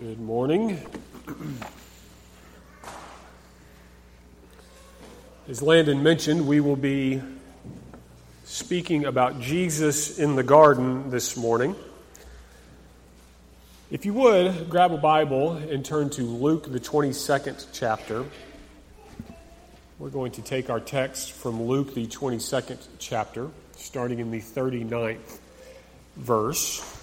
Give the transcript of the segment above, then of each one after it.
Good morning. As Landon mentioned, we will be speaking about Jesus in the garden this morning. If you would, grab a Bible and turn to Luke, the 22nd chapter. We're going to take our text from Luke, the 22nd chapter, starting in the 39th verse.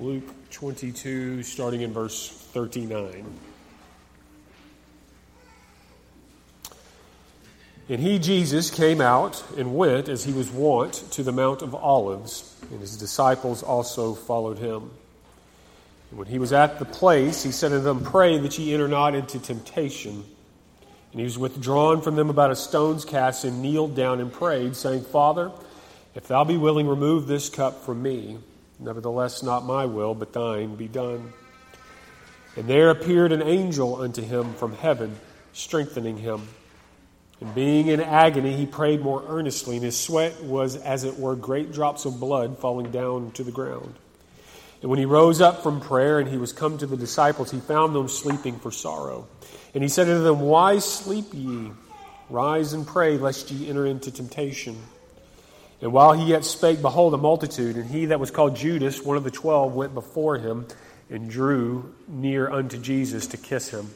Luke 22, starting in verse 39. And he, Jesus, came out and went as he was wont to the Mount of Olives, and his disciples also followed him. And when he was at the place, he said unto them, Pray that ye enter not into temptation. And he was withdrawn from them about a stone's cast and kneeled down and prayed, saying, Father, if thou be willing, remove this cup from me. Nevertheless, not my will, but thine be done. And there appeared an angel unto him from heaven, strengthening him. And being in agony, he prayed more earnestly, and his sweat was as it were great drops of blood falling down to the ground. And when he rose up from prayer and he was come to the disciples, he found them sleeping for sorrow. And he said unto them, Why sleep ye? Rise and pray, lest ye enter into temptation. And while he yet spake, behold, a multitude, and he that was called Judas, one of the twelve, went before him and drew near unto Jesus to kiss him.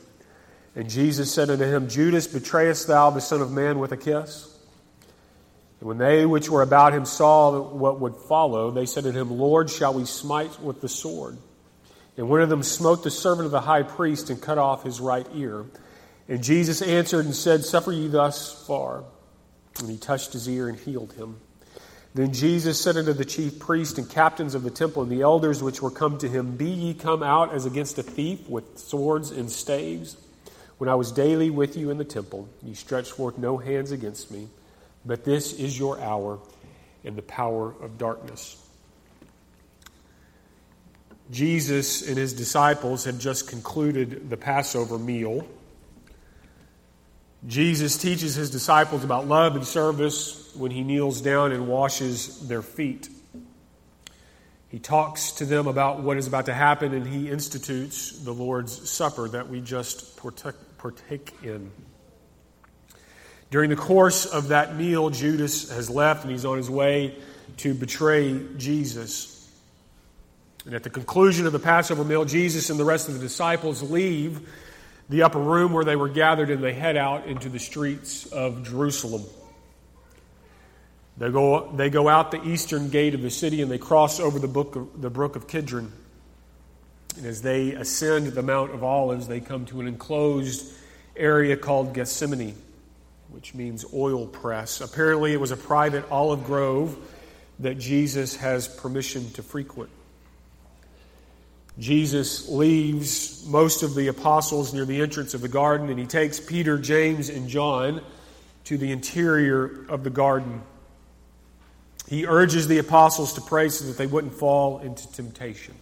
And Jesus said unto him, Judas, betrayest thou the Son of Man with a kiss? And when they which were about him saw what would follow, they said unto him, Lord, shall we smite with the sword? And one of them smote the servant of the high priest and cut off his right ear. And Jesus answered and said, Suffer ye thus far. And he touched his ear and healed him. Then Jesus said unto the chief priests and captains of the temple and the elders which were come to him, Be ye come out as against a thief with swords and staves? When I was daily with you in the temple, ye stretched forth no hands against me, but this is your hour and the power of darkness. Jesus and his disciples had just concluded the Passover meal. Jesus teaches his disciples about love and service when he kneels down and washes their feet. He talks to them about what is about to happen and he institutes the Lord's Supper that we just partake in. During the course of that meal, Judas has left and he's on his way to betray Jesus. And at the conclusion of the Passover meal, Jesus and the rest of the disciples leave the upper room where they were gathered and they head out into the streets of Jerusalem. They go, they go out the eastern gate of the city and they cross over the, book of, the brook of Kidron. And as they ascend the Mount of Olives, they come to an enclosed area called Gethsemane, which means oil press. Apparently, it was a private olive grove that Jesus has permission to frequent. Jesus leaves most of the apostles near the entrance of the garden, and he takes Peter, James, and John to the interior of the garden. He urges the apostles to pray so that they wouldn't fall into temptation.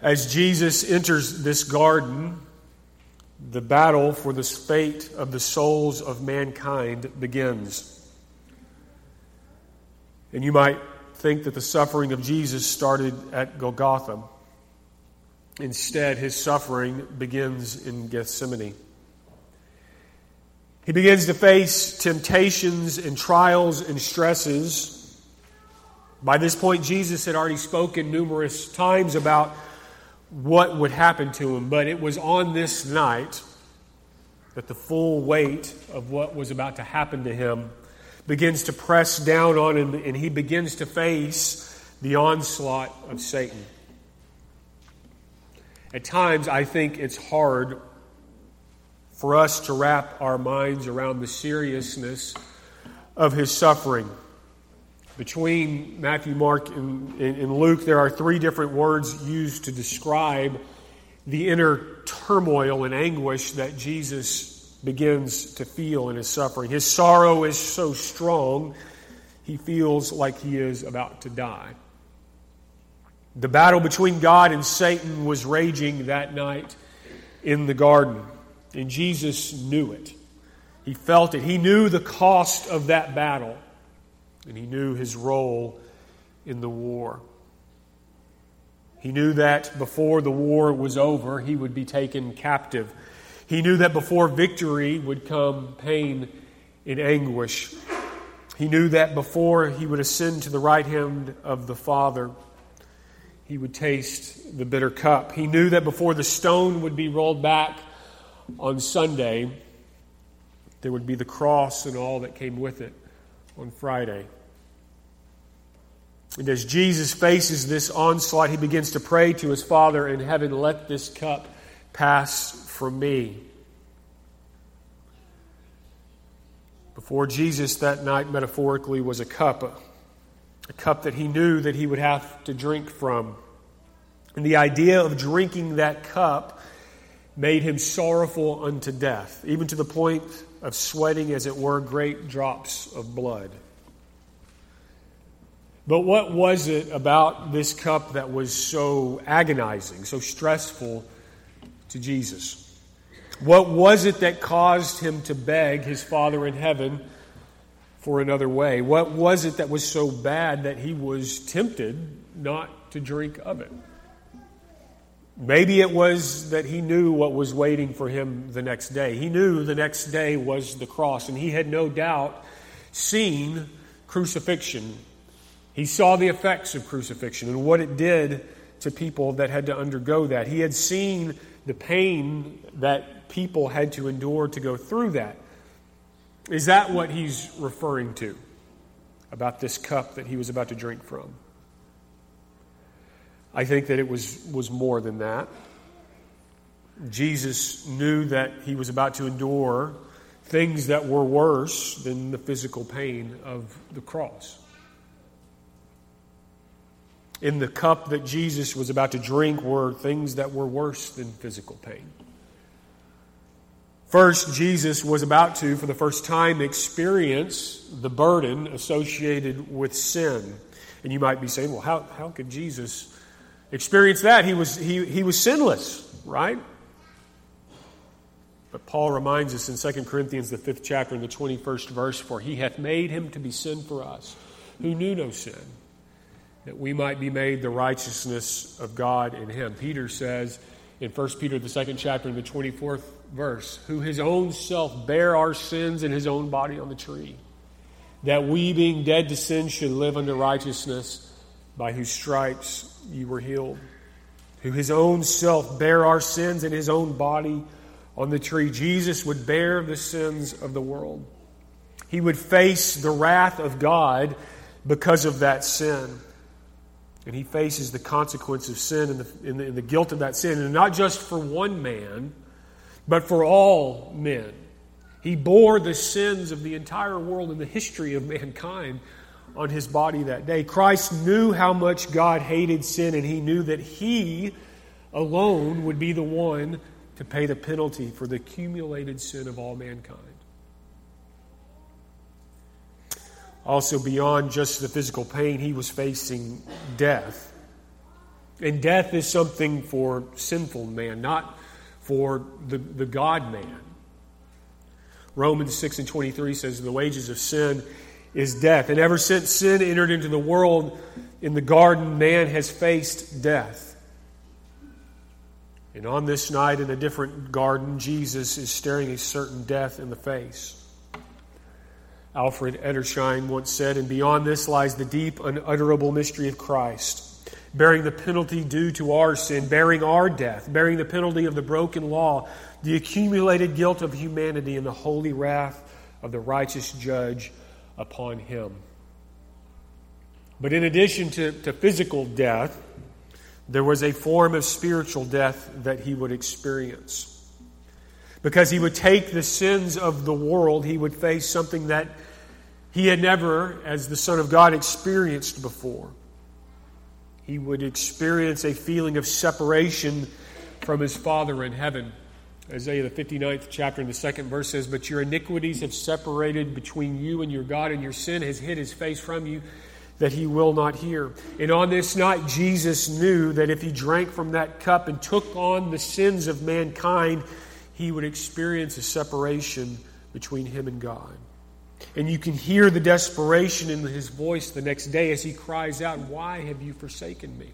As Jesus enters this garden, the battle for the fate of the souls of mankind begins. And you might think that the suffering of Jesus started at Golgotha. Instead, his suffering begins in Gethsemane. He begins to face temptations and trials and stresses. By this point, Jesus had already spoken numerous times about what would happen to him, but it was on this night that the full weight of what was about to happen to him begins to press down on him and he begins to face the onslaught of Satan. At times, I think it's hard for us to wrap our minds around the seriousness of his suffering. Between Matthew, Mark, and, and, Luke, there are three different words used to describe the inner turmoil and anguish that Jesus begins to feel in his suffering. His sorrow is so strong, he feels like he is about to die. The battle between God and Satan was raging that night in the garden, and Jesus knew it. He felt it. He knew the cost of that battle. and he knew his role in the war. He knew that before the war was over, he would be taken captive. He knew that before victory would come pain and anguish. He knew that before he would ascend to the right hand of the Father, he would taste the bitter cup. He knew that before the stone would be rolled back on Sunday, there would be the cross and all that came with it on Friday. And as Jesus faces this onslaught, he begins to pray to his Father in heaven, Let this cup pass from me. Before Jesus that night, metaphorically, was a cup, a, cup that he knew that he would have to drink from. And the idea of drinking that cup made him sorrowful unto death, even to the point of sweating, as it were, great drops of blood. But what was it about this cup that was so agonizing, so stressful to Jesus? What was it that caused him to beg his Father in heaven for another way? What was it that was so bad that he was tempted not to drink of it? Maybe it was that he knew what was waiting for him the next day. He knew the next day was the cross, and he had no doubt seen crucifixion he saw the effects of crucifixion and what it did to people that had to undergo that. He had seen the pain that people had to endure to go through that. Is that what he's referring to about this cup that he was about to drink from? I think that it was, was more than that. Jesus knew that he was about to endure things that were worse than the physical pain of the cross in the cup that Jesus was about to drink were things that were worse than physical pain. First, Jesus was about to, for the first time, experience the burden associated with sin. And you might be saying, well, how, how could Jesus experience that? He was, he, he was sinless, right? But Paul reminds us in 2 Corinthians, the fifth chapter, in the 21st verse, For he hath made him to be sin for us, who knew no sin that we might be made the righteousness of God in him. Peter says in 1 Peter, the second chapter, in the 24th verse, who his own self bare our sins in his own body on the tree, that we, being dead to sin, should live unto righteousness, by whose stripes you were healed. Who his own self bare our sins in his own body on the tree. Jesus would bear the sins of the world. He would face the wrath of God because of that sin. And he faces the consequence of sin and the, and the, and the guilt of that sin, and not just for one man, but for all men. He bore the sins of the entire world and the history of mankind on his body that day. Christ knew how much God hated sin, and he knew that he alone would be the one to pay the penalty for the accumulated sin of all mankind. Also, beyond just the physical pain, he was facing death. And death is something for sinful man, not for the, the God man. Romans 6 and 23 says, The wages of sin is death. And ever since sin entered into the world in the garden, man has faced death. And on this night in a different garden, Jesus is staring a certain death in the face. Alfred Edersheim once said, and beyond this lies the deep, unutterable mystery of Christ, bearing the penalty due to our sin, bearing our death, bearing the penalty of the broken law, the accumulated guilt of humanity, and the holy wrath of the righteous judge upon him. But in addition to, to physical death, there was a form of spiritual death that he would experience. Because he would take the sins of the world, he would face something that he had never, as the Son of God, experienced before. He would experience a feeling of separation from his Father in heaven. Isaiah, the 59th chapter, in the second verse says, But your iniquities have separated between you and your God, and your sin has hid his face from you, that he will not hear. And on this night, Jesus knew that if he drank from that cup and took on the sins of mankind, he would experience a separation between him and God. And you can hear the desperation in his voice the next day as he cries out, Why have you forsaken me?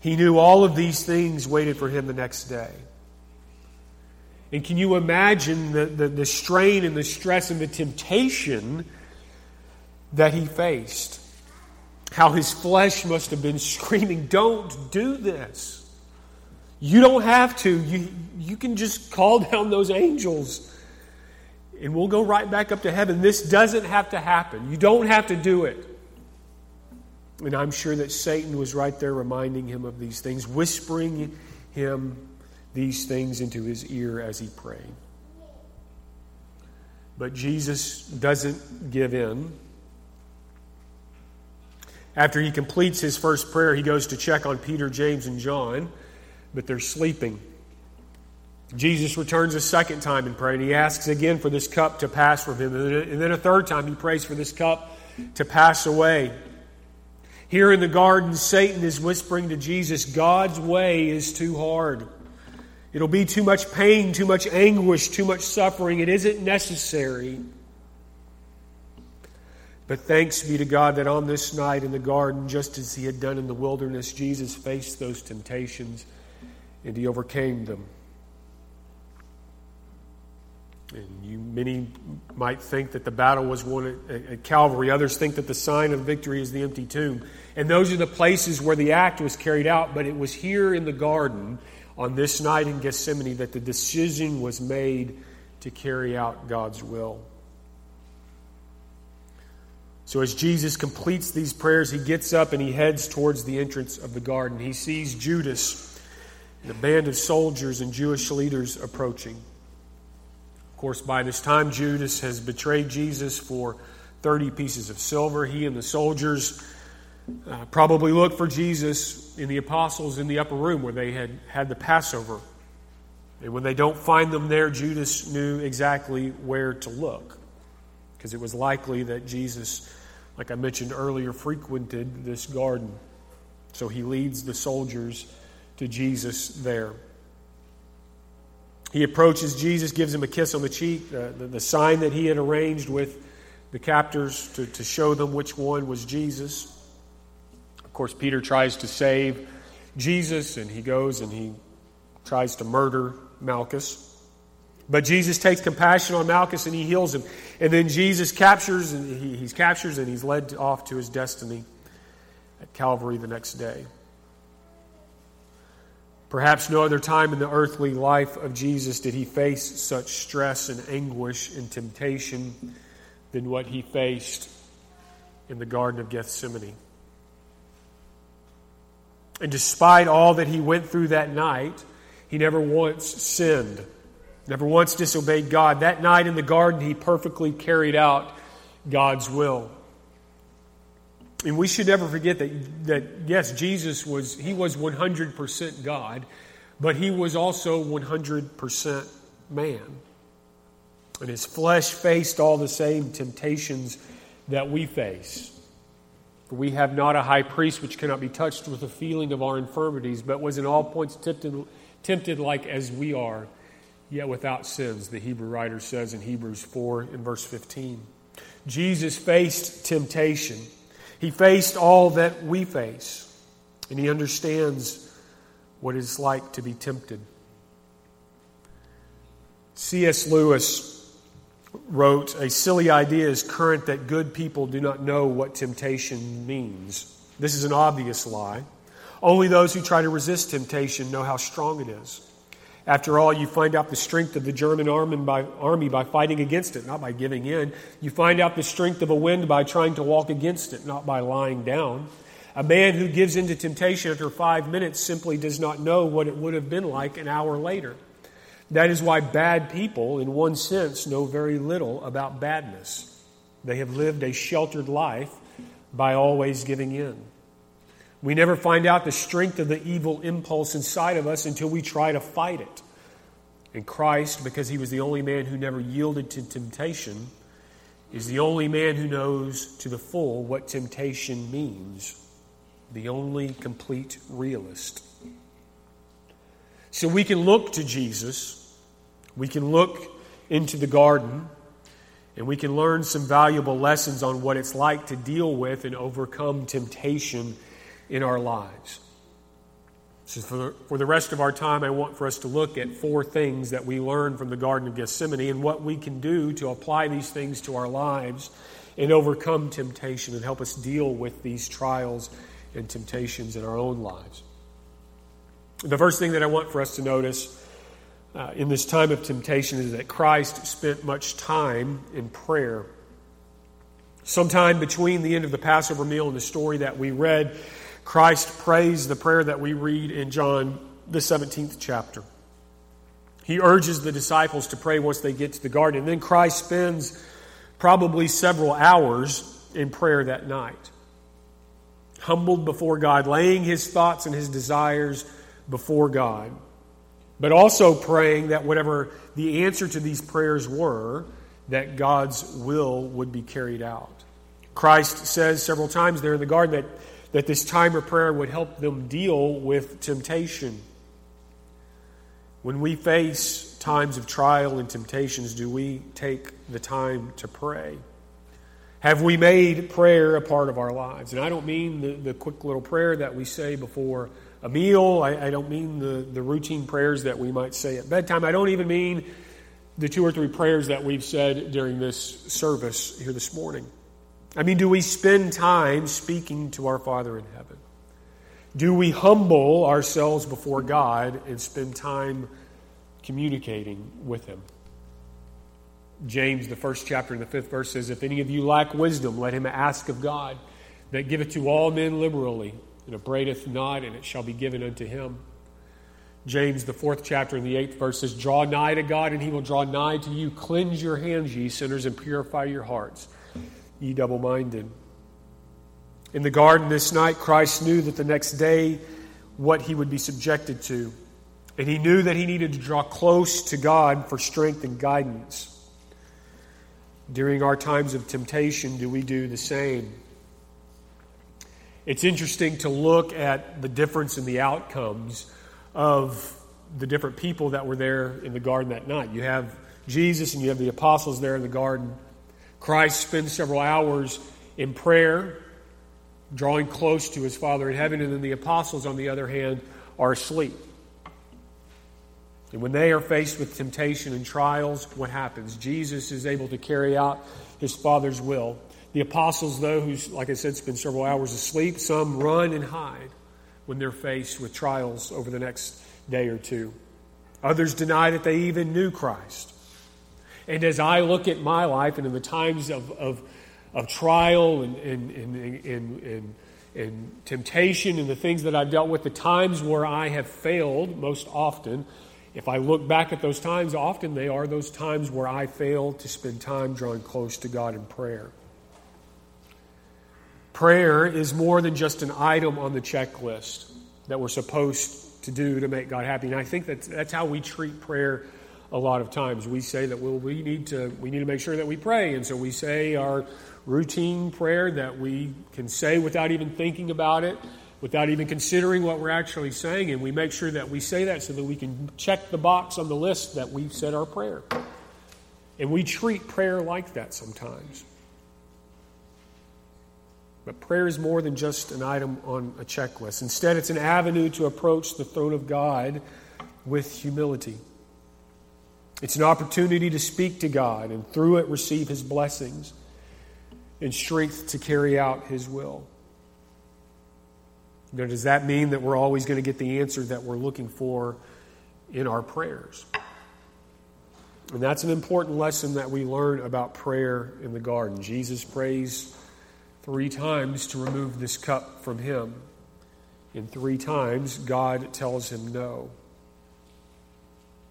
He knew all of these things waited for him the next day. And can you imagine the, the, the, strain and the stress and the temptation that he faced? How his flesh must have been screaming, Don't do this. You don't have to. You, you can just call down those angels and we'll go right back up to heaven. This doesn't have to happen. You don't have to do it. And I'm sure that Satan was right there reminding him of these things, whispering him these things into his ear as he prayed. But Jesus doesn't give in. After he completes his first prayer, he goes to check on Peter, James, and John, but they're sleeping. Jesus returns a second time in prayer, and he asks again for this cup to pass from him. And then a third time, he prays for this cup to pass away. Here in the garden, Satan is whispering to Jesus, God's way is too hard. It'll be too much pain, too much anguish, too much suffering. It isn't necessary. But thanks be to God that on this night in the garden, just as he had done in the wilderness, Jesus faced those temptations and he overcame them. And you, many might think that the battle was won at, at, Calvary. Others think that the sign of victory is the empty tomb. And those are the places where the act was carried out. But it was here in the garden on this night in Gethsemane that the decision was made to carry out God's will. So as Jesus completes these prayers, he gets up and he heads towards the entrance of the garden. He sees Judas and a band of soldiers and Jewish leaders approaching. Of course, by this time, Judas has betrayed Jesus for 30 pieces of silver. He and the soldiers uh, probably looked for Jesus in the apostles in the upper room where they had had the Passover. And when they don't find them there, Judas knew exactly where to look. Because it was likely that Jesus, like I mentioned earlier, frequented this garden. So he leads the soldiers to Jesus there. He approaches Jesus, gives him a kiss on the cheek, the, the, the sign that he had arranged with the captors to, to show them which one was Jesus. Of course, Peter tries to save Jesus, and he goes and he tries to murder Malchus. But Jesus takes compassion on Malchus and he heals him. And then Jesus captures and he, he's captures and he's led off to his destiny at Calvary the next day. Perhaps no other time in the earthly life of Jesus did he face such stress and anguish and temptation than what he faced in the Garden of Gethsemane. And despite all that he went through that night, he never once sinned, never once disobeyed God. That night in the garden, he perfectly carried out God's will. And we should never forget that, that yes, Jesus was, he was 100% God, but he was also 100% man. And his flesh faced all the same temptations that we face. For we have not a high priest which cannot be touched with the feeling of our infirmities, but was in all points tempted, tempted like as we are, yet without sins, the Hebrew writer says in Hebrews 4 in verse 15. Jesus faced temptation. He faced all that we face, and he understands what it's like to be tempted. C.S. Lewis wrote, A silly idea is current that good people do not know what temptation means. This is an obvious lie. Only those who try to resist temptation know how strong it is. After all, you find out the strength of the German army by, fighting against it, not by giving in. You find out the strength of a wind by trying to walk against it, not by lying down. A man who gives in to temptation after five minutes simply does not know what it would have been like an hour later. That is why bad people, in one sense, know very little about badness. They have lived a sheltered life by always giving in. We never find out the strength of the evil impulse inside of us until we try to fight it. And Christ, because he was the only man who never yielded to temptation, is the only man who knows to the full what temptation means, the only complete realist. So we can look to Jesus, we can look into the garden, and we can learn some valuable lessons on what it's like to deal with and overcome temptation in our lives. So, for the, for the rest of our time, I want for us to look at four things that we learned from the Garden of Gethsemane and what we can do to apply these things to our lives and overcome temptation and help us deal with these trials and temptations in our own lives. The first thing that I want for us to notice uh, in this time of temptation is that Christ spent much time in prayer. Sometime between the end of the Passover meal and the story that we read, Christ prays the prayer that we read in John, the 17th chapter. He urges the disciples to pray once they get to the garden. And then Christ spends probably several hours in prayer that night, humbled before God, laying his thoughts and his desires before God, but also praying that whatever the answer to these prayers were, that God's will would be carried out. Christ says several times there in the garden that that this time of prayer would help them deal with temptation. When we face times of trial and temptations, do we take the time to pray? Have we made prayer a part of our lives? And I don't mean the, the quick little prayer that we say before a meal. I, I don't mean the, the routine prayers that we might say at bedtime. I don't even mean the two or three prayers that we've said during this service here this morning. I mean, do we spend time speaking to our Father in heaven? Do we humble ourselves before God and spend time communicating with Him? James, the first chapter and the fifth verse says, If any of you lack wisdom, let him ask of God, that giveth to all men liberally, and upbraideth not, and it shall be given unto him. James, the fourth chapter and the eighth verse says, Draw nigh to God, and he will draw nigh to you. Cleanse your hands, ye sinners, and purify your hearts ye double minded. In the garden this night, Christ knew that the next day what he would be subjected to. And he knew that he needed to draw close to God for strength and guidance. During our times of temptation, do we do the same? It's interesting to look at the difference in the outcomes of the different people that were there in the garden that night. You have Jesus and you have the apostles there in the garden. Christ spends several hours in prayer, drawing close to his Father in heaven, and then the apostles, on the other hand, are asleep. And when they are faced with temptation and trials, what happens? Jesus is able to carry out his Father's will. The apostles, though, who, like I said, spend several hours asleep, some run and hide when they're faced with trials over the next day or two. Others deny that they even knew Christ. And as I look at my life and in the times of, of, of trial and, and, and, and, and temptation and the things that I've dealt with, the times where I have failed most often, if I look back at those times, often they are those times where I failed to spend time drawing close to God in prayer. Prayer is more than just an item on the checklist that we're supposed to do to make God happy. And I think that that's how we treat prayer a lot of times. We say that well, we need to we need to make sure that we pray, and so we say our routine prayer that we can say without even thinking about it, without even considering what we're actually saying, and we make sure that we say that so that we can check the box on the list that we've said our prayer. And we treat prayer like that sometimes. But prayer is more than just an item on a checklist. Instead, it's an avenue to approach the throne of God with humility. It's an opportunity to speak to God and through it receive His blessings and strength to carry out His will. Now, does that mean that we're always going to get the answer that we're looking for in our prayers? And that's an important lesson that we learn about prayer in the garden. Jesus prays three times to remove this cup from him. And three times, God tells him no.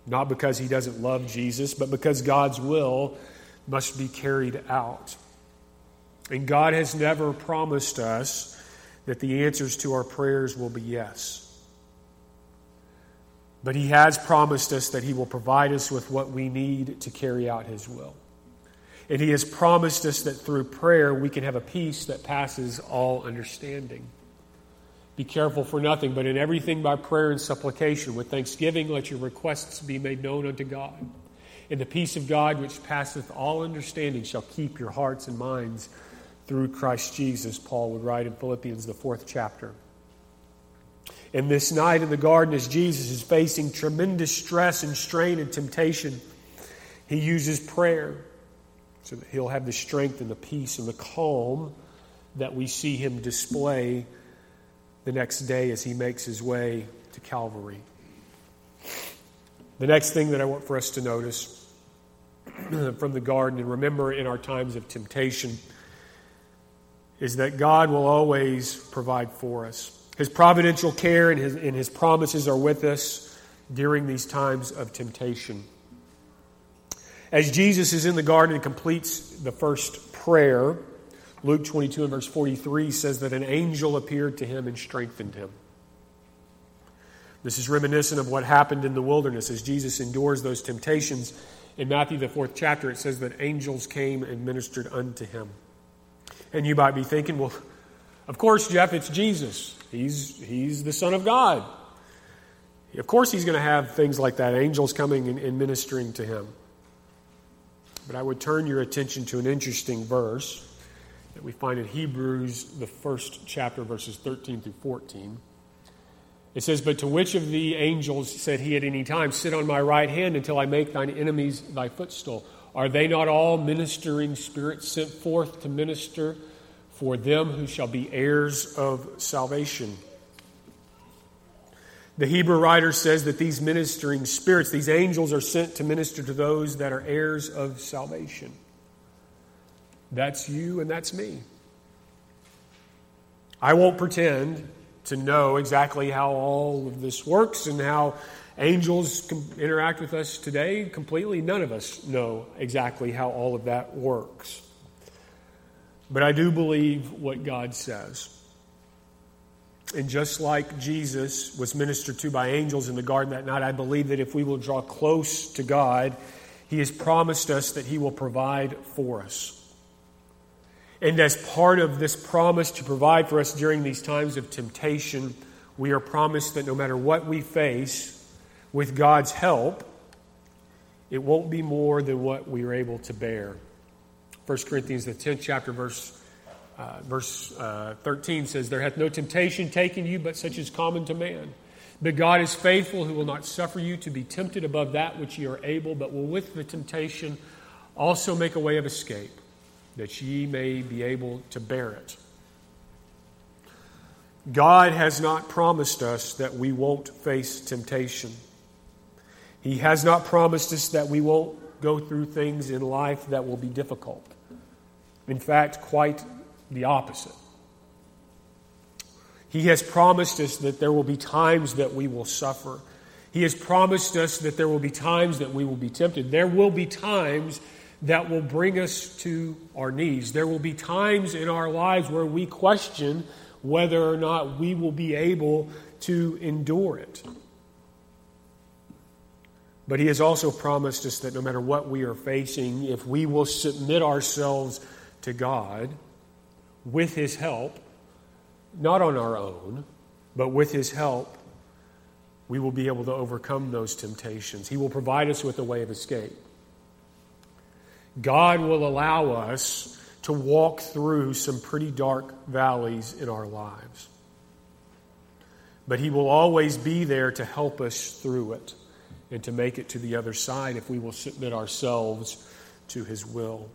Not because he doesn't love Jesus, but because God's will must be carried out. And God has never promised us that the answers to our prayers will be yes. But He has promised us that He will provide us with what we need to carry out His will. And He has promised us that through prayer we can have a peace that passes all understanding. Be careful for nothing, but in everything by prayer and supplication, with thanksgiving, let your requests be made known unto God. And the peace of God, which passeth all understanding, shall keep your hearts and minds through Christ Jesus, Paul would write in Philippians, the fourth chapter. And this night in the garden, as Jesus is facing tremendous stress and strain and temptation, he uses prayer so that he'll have the strength and the peace and the calm that we see him display the next day as he makes his way to Calvary. The next thing that I want for us to notice from the garden and remember in our times of temptation is that God will always provide for us. His providential care and his, and his promises are with us during these times of temptation. As Jesus is in the garden and completes the first prayer, Luke 22 and verse 43 says that an angel appeared to him and strengthened him. This is reminiscent of what happened in the wilderness as Jesus endures those temptations. In Matthew, the fourth chapter, it says that angels came and ministered unto him. And you might be thinking, well, of course, Jeff, it's Jesus. He's, he's the Son of God. Of course, he's going to have things like that angels coming and, and ministering to him. But I would turn your attention to an interesting verse that we find in Hebrews, the first chapter, verses 13 through 14. It says, But to which of the angels said he at any time, Sit on my right hand until I make thine enemies thy footstool? Are they not all ministering spirits sent forth to minister for them who shall be heirs of salvation? The Hebrew writer says that these ministering spirits, these angels, are sent to minister to those that are heirs of salvation. That's you and that's me. I won't pretend to know exactly how all of this works and how angels interact with us today. Completely, none of us know exactly how all of that works. But I do believe what God says. And just like Jesus was ministered to by angels in the garden that night, I believe that if we will draw close to God, He has promised us that He will provide for us. And as part of this promise to provide for us during these times of temptation, we are promised that no matter what we face, with God's help, it won't be more than what we are able to bear. 1 Corinthians, the 10th chapter, verse, uh, verse uh, 13 says, There hath no temptation taken you but such as common to man. But God is faithful, who will not suffer you to be tempted above that which ye are able, but will with the temptation also make a way of escape that ye may be able to bear it. God has not promised us that we won't face temptation. He has not promised us that we won't go through things in life that will be difficult. In fact, quite the opposite. He has promised us that there will be times that we will suffer. He has promised us that there will be times that we will be tempted. There will be times that will bring us to our knees. There will be times in our lives where we question whether or not we will be able to endure it. But He has also promised us that no matter what we are facing, if we will submit ourselves to God with His help, not on our own, but with His help, we will be able to overcome those temptations. He will provide us with a way of escape. God will allow us to walk through some pretty dark valleys in our lives. But He will always be there to help us through it and to make it to the other side if we will submit ourselves to His will.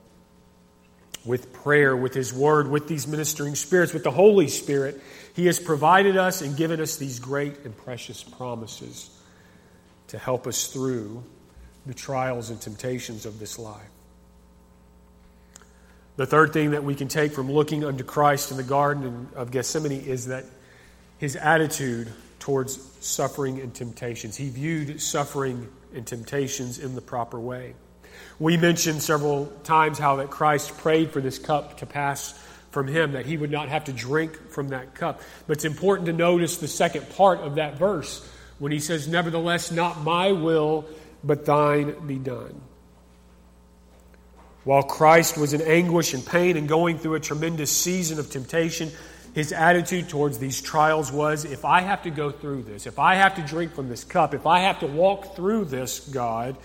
With prayer, with His Word, with these ministering spirits, with the Holy Spirit, He has provided us and given us these great and precious promises to help us through the trials and temptations of this life. The third thing that we can take from looking unto Christ in the Garden of Gethsemane is that his attitude towards suffering and temptations. He viewed suffering and temptations in the proper way. We mentioned several times how that Christ prayed for this cup to pass from him, that he would not have to drink from that cup. But it's important to notice the second part of that verse when he says, Nevertheless, not my will, but thine be done. While Christ was in anguish and pain and going through a tremendous season of temptation, his attitude towards these trials was if I have to go through this, if I have to drink from this cup, if I have to walk through this, God,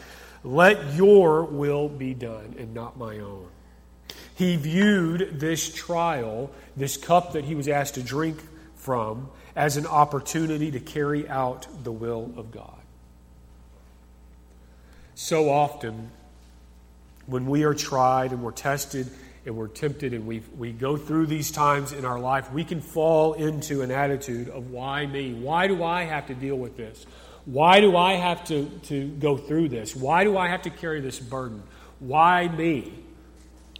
Let your will be done and not my own. He viewed this trial, this cup that he was asked to drink from, as an opportunity to carry out the will of God. So often, when we are tried and we're tested and we're tempted and we, we go through these times in our life, we can fall into an attitude of why me? Why do I have to deal with this? Why do I have to, to go through this? Why do I have to carry this burden? Why me?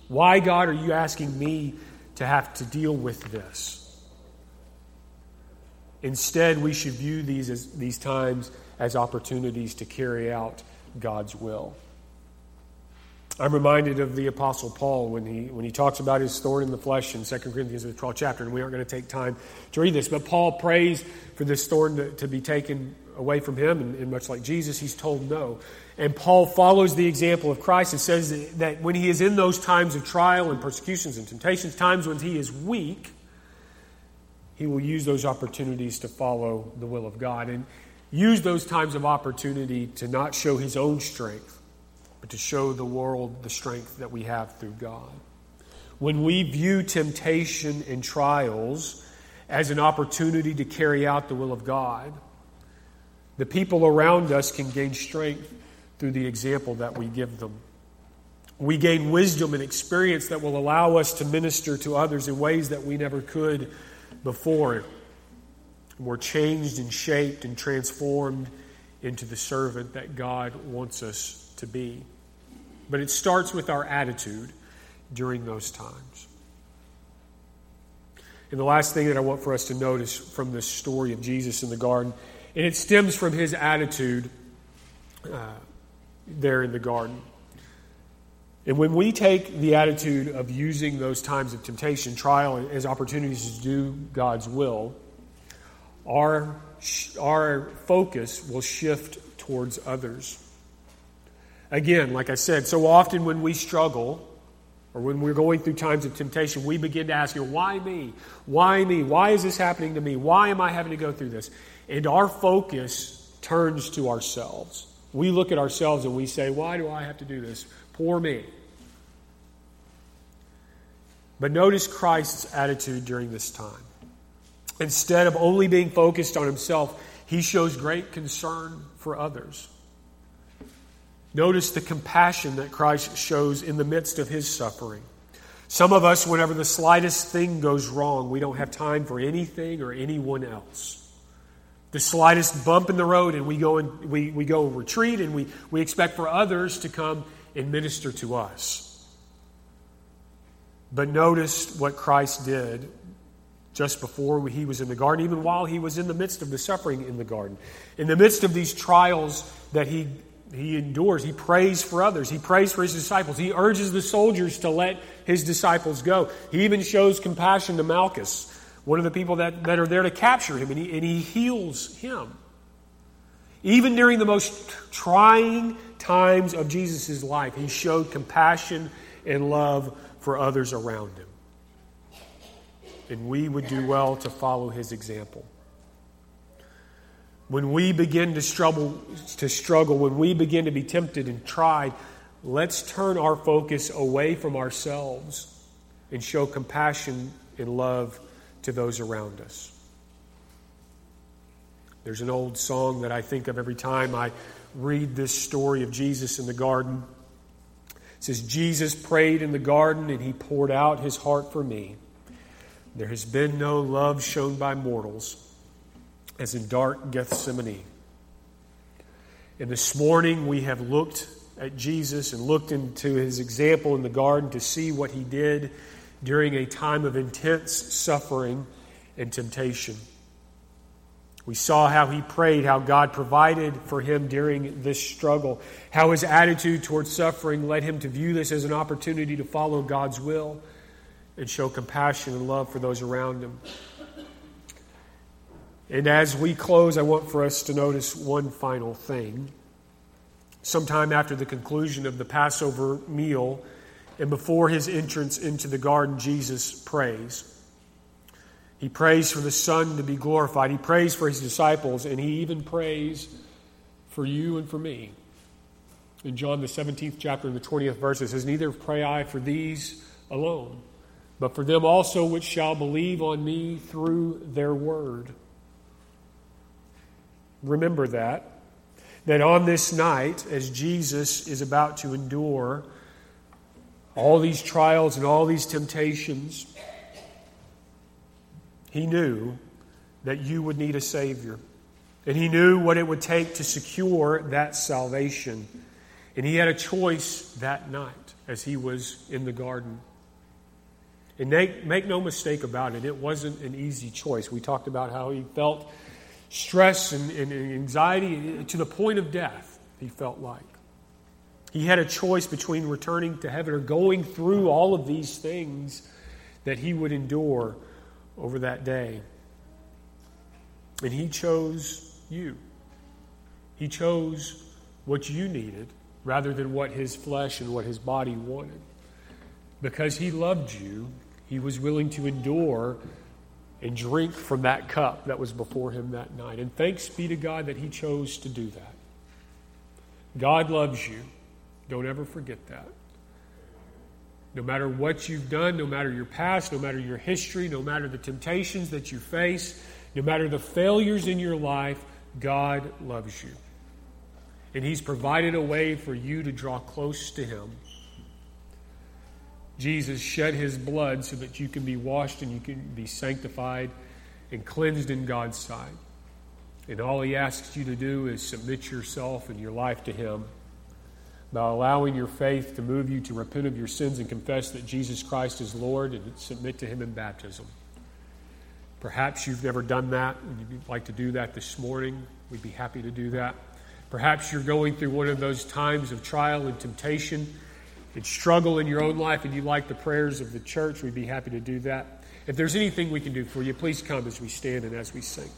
Why, God, are you asking me to have to deal with this? Instead, we should view these, as, these times as opportunities to carry out God's will. I'm reminded of the Apostle Paul when he, when he talks about his thorn in the flesh in 2 Corinthians, the 12th chapter, and we aren't going to take time to read this, but Paul prays for this thorn to, to be taken away from him, and, and, much like Jesus, he's told no. And Paul follows the example of Christ and says that, that when he is in those times of trial and persecutions and temptations, times when he is weak, he will use those opportunities to follow the will of God and use those times of opportunity to not show his own strength, but to show the world the strength that we have through God. When we view temptation and trials as an opportunity to carry out the will of God, the people around us can gain strength through the example that we give them. We gain wisdom and experience that will allow us to minister to others in ways that we never could before. We're changed and shaped and transformed into the servant that God wants us to be. But it starts with our attitude during those times. And the last thing that I want for us to notice from this story of Jesus in the garden, and it stems from his attitude uh, there in the garden. And when we take the attitude of using those times of temptation, trial, as opportunities to do God's will, our, our focus will shift towards others. Again, like I said, so often when we struggle or when we're going through times of temptation, we begin to ask, why me? Why me? Why is this happening to me? Why am I having to go through this? And our focus turns to ourselves. We look at ourselves and we say, why do I have to do this? Poor me. But notice Christ's attitude during this time. Instead of only being focused on himself, he shows great concern for others. Notice the compassion that Christ shows in the midst of his suffering. Some of us, whenever the slightest thing goes wrong, we don't have time for anything or anyone else. The slightest bump in the road, and we go and we, we go retreat, and we, we expect for others to come and minister to us. But notice what Christ did just before he was in the garden, even while he was in the midst of the suffering in the garden. In the midst of these trials that he, he endures, he prays for others. He prays for his disciples. He urges the soldiers to let his disciples go. He even shows compassion to Malchus, one of the people that, that are there to capture him, and he, and he heals him. Even during the most trying times of Jesus' life, he showed compassion and love for others around him. And we would do well to follow his example. When we begin to struggle, to struggle, when we begin to be tempted and tried, let's turn our focus away from ourselves and show compassion and love to those around us. There's an old song that I think of every time I read this story of Jesus in the garden. It says, Jesus prayed in the garden and he poured out his heart for me. There has been no love shown by mortals as in dark Gethsemane. And this morning we have looked at Jesus and looked into his example in the garden to see what he did during a time of intense suffering and temptation. We saw how he prayed, how God provided for him during this struggle, how his attitude towards suffering led him to view this as an opportunity to follow God's will and show compassion and love for those around him. And as we close, I want for us to notice one final thing. Sometime after the conclusion of the Passover meal and before his entrance into the garden, Jesus prays. He prays for the Son to be glorified. He prays for his disciples, and he even prays for you and for me. in John, the 17th chapter, and the 20th verse, it says, Neither pray I for these alone, but for them also which shall believe on me through their word. Remember that. That on this night, as Jesus is about to endure all these trials and all these temptations, he knew that you would need a Savior. And he knew what it would take to secure that salvation. And he had a choice that night as he was in the garden. And make, make no mistake about it, it wasn't an easy choice. We talked about how he felt stress and, and anxiety to the point of death, he felt like. He had a choice between returning to heaven or going through all of these things that he would endure over that day. And he chose you. He chose what you needed rather than what his flesh and what his body wanted. Because he loved you, he was willing to endure and drink from that cup that was before him that night. And thanks be to God that he chose to do that. God loves you. Don't ever forget that. No matter what you've done, no matter your past, no matter your history, no matter the temptations that you face, no matter the failures in your life, God loves you. And He's provided a way for you to draw close to Him. Jesus shed His blood so that you can be washed and you can be sanctified and cleansed in God's sight. And all He asks you to do is submit yourself and your life to Him by allowing your faith to move you to repent of your sins and confess that Jesus Christ is Lord and submit to Him in baptism. Perhaps you've never done that and you'd like to do that this morning. We'd be happy to do that. Perhaps you're going through one of those times of trial and temptation and struggle in your own life and you like the prayers of the church. We'd be happy to do that. If there's anything we can do for you, please come as we stand and as we sing.